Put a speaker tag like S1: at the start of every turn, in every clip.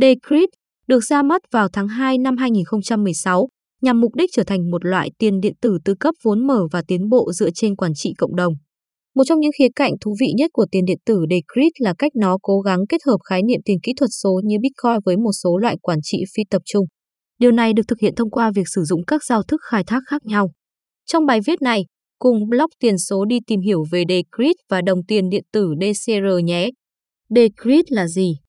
S1: Decrypt được ra mắt vào tháng 2 năm 2016 nhằm mục đích trở thành một loại tiền điện tử tư cấp vốn mở và tiến bộ dựa trên quản trị cộng đồng. Một trong những khía cạnh thú vị nhất của tiền điện tử Decrypt là cách nó cố gắng kết hợp khái niệm tiền kỹ thuật số như Bitcoin với một số loại quản trị phi tập trung. Điều này được thực hiện thông qua việc sử dụng các giao thức khai thác khác nhau. Trong bài viết này, cùng blog tiền số đi tìm hiểu về Decrypt và đồng tiền điện tử DCR nhé. Decrypt là gì?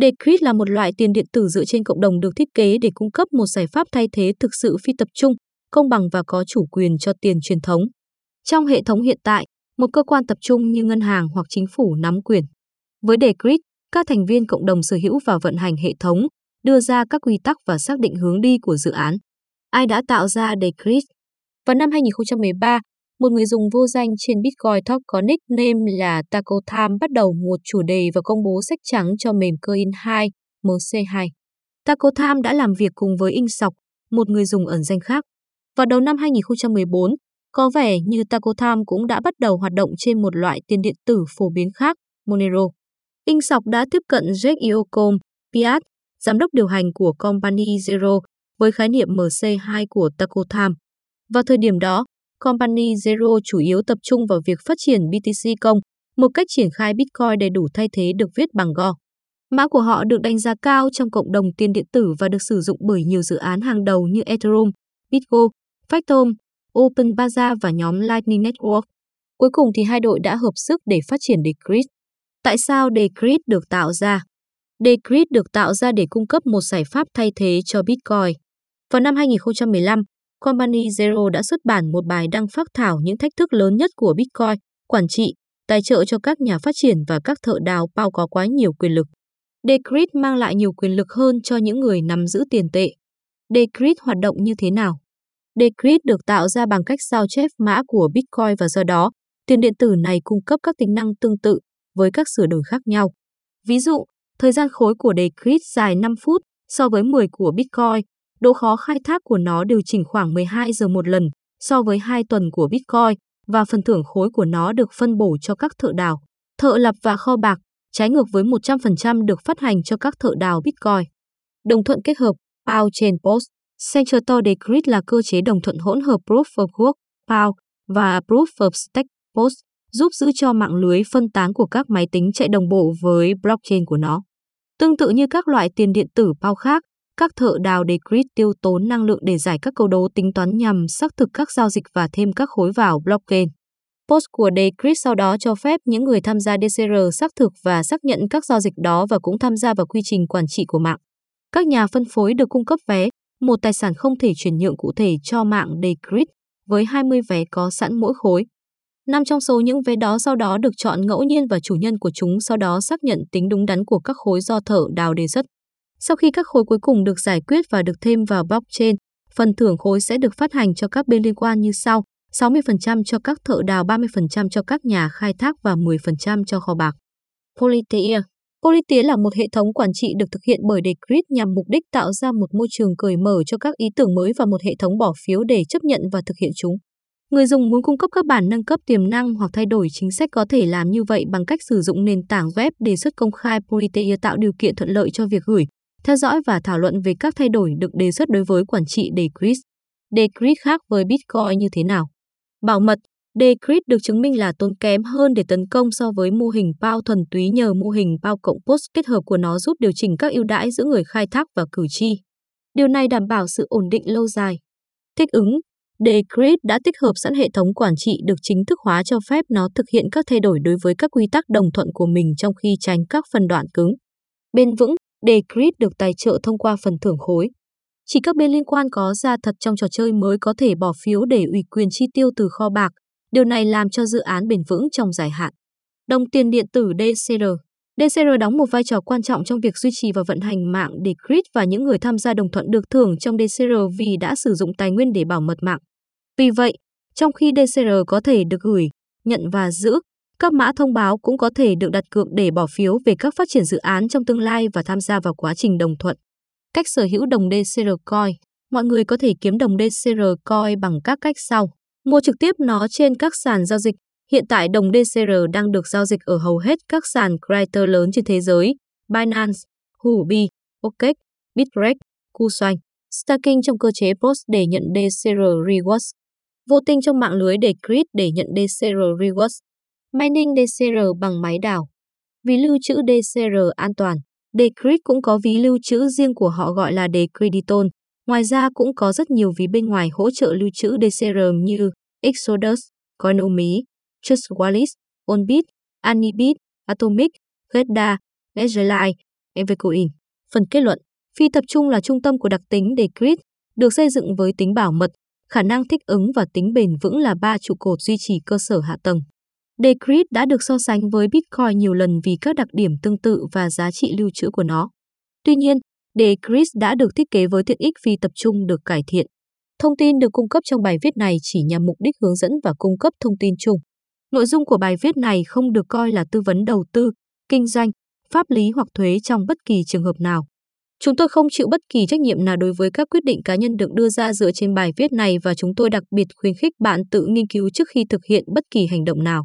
S1: Decred là một loại tiền điện tử dựa trên cộng đồng được thiết kế để cung cấp một giải pháp thay thế thực sự phi tập trung, công bằng và có chủ quyền cho tiền truyền thống. Trong hệ thống hiện tại, một cơ quan tập trung như ngân hàng hoặc chính phủ nắm quyền. Với Decred, các thành viên cộng đồng sở hữu và vận hành hệ thống, đưa ra các quy tắc và xác định hướng đi của dự án. Ai đã tạo ra Decred? Vào năm 2013, một người dùng vô danh trên Bitcoin Talk có nickname là Taco Time bắt đầu một chủ đề và công bố sách trắng cho mềm Coin 2, MC2. Taco Time đã làm việc cùng với Insọc, một người dùng ẩn danh khác. Vào đầu năm 2014, có vẻ như Taco Time cũng đã bắt đầu hoạt động trên một loại tiền điện tử phổ biến khác, Monero. Insọc đã tiếp cận Jack Iocom, Piat, giám đốc điều hành của Company Zero, với khái niệm MC2 của Taco Time. Vào thời điểm đó, Company Zero chủ yếu tập trung vào việc phát triển BTC công, một cách triển khai Bitcoin đầy đủ thay thế được viết bằng Go. Mã của họ được đánh giá cao trong cộng đồng tiền điện tử và được sử dụng bởi nhiều dự án hàng đầu như Ethereum, BitGo, Phantom, OpenBazaar và nhóm Lightning Network. Cuối cùng thì hai đội đã hợp sức để phát triển Decred. Tại sao Decred được tạo ra? Decred được tạo ra để cung cấp một giải pháp thay thế cho Bitcoin. Vào năm 2015, Company Zero đã xuất bản một bài đăng phác thảo những thách thức lớn nhất của Bitcoin, quản trị, tài trợ cho các nhà phát triển và các thợ đào bao có quá nhiều quyền lực. Decrypt mang lại nhiều quyền lực hơn cho những người nắm giữ tiền tệ. Decrypt hoạt động như thế nào? Decrypt được tạo ra bằng cách sao chép mã của Bitcoin và do đó, tiền điện tử này cung cấp các tính năng tương tự với các sửa đổi khác nhau. Ví dụ, thời gian khối của Decrypt dài 5 phút so với 10 của Bitcoin, Độ khó khai thác của nó điều chỉnh khoảng 12 giờ một lần so với 2 tuần của Bitcoin và phần thưởng khối của nó được phân bổ cho các thợ đào, thợ lập và kho bạc, trái ngược với 100% được phát hành cho các thợ đào Bitcoin. Đồng thuận kết hợp PAO Chain Post Central Decred là cơ chế đồng thuận hỗn hợp Proof of Work PAO, và Proof of Stake Post giúp giữ cho mạng lưới phân tán của các máy tính chạy đồng bộ với blockchain của nó. Tương tự như các loại tiền điện tử POW khác, các thợ đào Decred tiêu tốn năng lượng để giải các câu đố tính toán nhằm xác thực các giao dịch và thêm các khối vào blockchain. Post của DeCrypt sau đó cho phép những người tham gia DCR xác thực và xác nhận các giao dịch đó và cũng tham gia vào quy trình quản trị của mạng. Các nhà phân phối được cung cấp vé, một tài sản không thể chuyển nhượng cụ thể cho mạng DeCrypt với 20 vé có sẵn mỗi khối. Năm trong số những vé đó sau đó được chọn ngẫu nhiên và chủ nhân của chúng sau đó xác nhận tính đúng đắn của các khối do thợ đào đề xuất. Sau khi các khối cuối cùng được giải quyết và được thêm vào blockchain, phần thưởng khối sẽ được phát hành cho các bên liên quan như sau: 60% cho các thợ đào, 30% cho các nhà khai thác và 10% cho kho bạc. Politeia Politeia là một hệ thống quản trị được thực hiện bởi Decred nhằm mục đích tạo ra một môi trường cởi mở cho các ý tưởng mới và một hệ thống bỏ phiếu để chấp nhận và thực hiện chúng. Người dùng muốn cung cấp các bản nâng cấp tiềm năng hoặc thay đổi chính sách có thể làm như vậy bằng cách sử dụng nền tảng web đề xuất công khai Politeia tạo điều kiện thuận lợi cho việc gửi, theo dõi và thảo luận về các thay đổi được đề xuất đối với quản trị Decrypt. Decrypt khác với Bitcoin như thế nào? Bảo mật, Decrypt được chứng minh là tốn kém hơn để tấn công so với mô hình PAO thuần túy nhờ mô hình PAO cộng post kết hợp của nó giúp điều chỉnh các ưu đãi giữa người khai thác và cử tri. Điều này đảm bảo sự ổn định lâu dài. Thích ứng, Decrypt đã tích hợp sẵn hệ thống quản trị được chính thức hóa cho phép nó thực hiện các thay đổi đối với các quy tắc đồng thuận của mình trong khi tránh các phần đoạn cứng. Bền vững, Decred được tài trợ thông qua phần thưởng khối. Chỉ các bên liên quan có ra thật trong trò chơi mới có thể bỏ phiếu để ủy quyền chi tiêu từ kho bạc. Điều này làm cho dự án bền vững trong dài hạn. Đồng tiền điện tử DCR DCR đóng một vai trò quan trọng trong việc duy trì và vận hành mạng Decred và những người tham gia đồng thuận được thưởng trong DCR vì đã sử dụng tài nguyên để bảo mật mạng. Vì vậy, trong khi DCR có thể được gửi, nhận và giữ, các mã thông báo cũng có thể được đặt cược để bỏ phiếu về các phát triển dự án trong tương lai và tham gia vào quá trình đồng thuận. Cách sở hữu đồng DCR Coin Mọi người có thể kiếm đồng DCR Coin bằng các cách sau. Mua trực tiếp nó trên các sàn giao dịch. Hiện tại đồng DCR đang được giao dịch ở hầu hết các sàn creator lớn trên thế giới, Binance, Huobi, OKEx, Bitrex, Kucoin, staking trong cơ chế POS để nhận DCR Rewards, Vô tinh trong mạng lưới để crit để nhận DCR Rewards, mining DCR bằng máy đảo. Ví lưu trữ DCR an toàn, Decrypt cũng có ví lưu trữ riêng của họ gọi là Decrediton. Ngoài ra cũng có rất nhiều ví bên ngoài hỗ trợ lưu trữ DCR như Exodus, Coinomi, Trust Wallet, Onbit, Anibit, Atomic, Gedda, Ledgerline, Evercoin. Phần kết luận, phi tập trung là trung tâm của đặc tính Decrypt, được xây dựng với tính bảo mật, khả năng thích ứng và tính bền vững là ba trụ cột duy trì cơ sở hạ tầng. Decrypt đã được so sánh với Bitcoin nhiều lần vì các đặc điểm tương tự và giá trị lưu trữ của nó. Tuy nhiên, Decrypt đã được thiết kế với tiện ích phi tập trung được cải thiện. Thông tin được cung cấp trong bài viết này chỉ nhằm mục đích hướng dẫn và cung cấp thông tin chung. Nội dung của bài viết này không được coi là tư vấn đầu tư, kinh doanh, pháp lý hoặc thuế trong bất kỳ trường hợp nào. Chúng tôi không chịu bất kỳ trách nhiệm nào đối với các quyết định cá nhân được đưa ra dựa trên bài viết này và chúng tôi đặc biệt khuyến khích bạn tự nghiên cứu trước khi thực hiện bất kỳ hành động nào.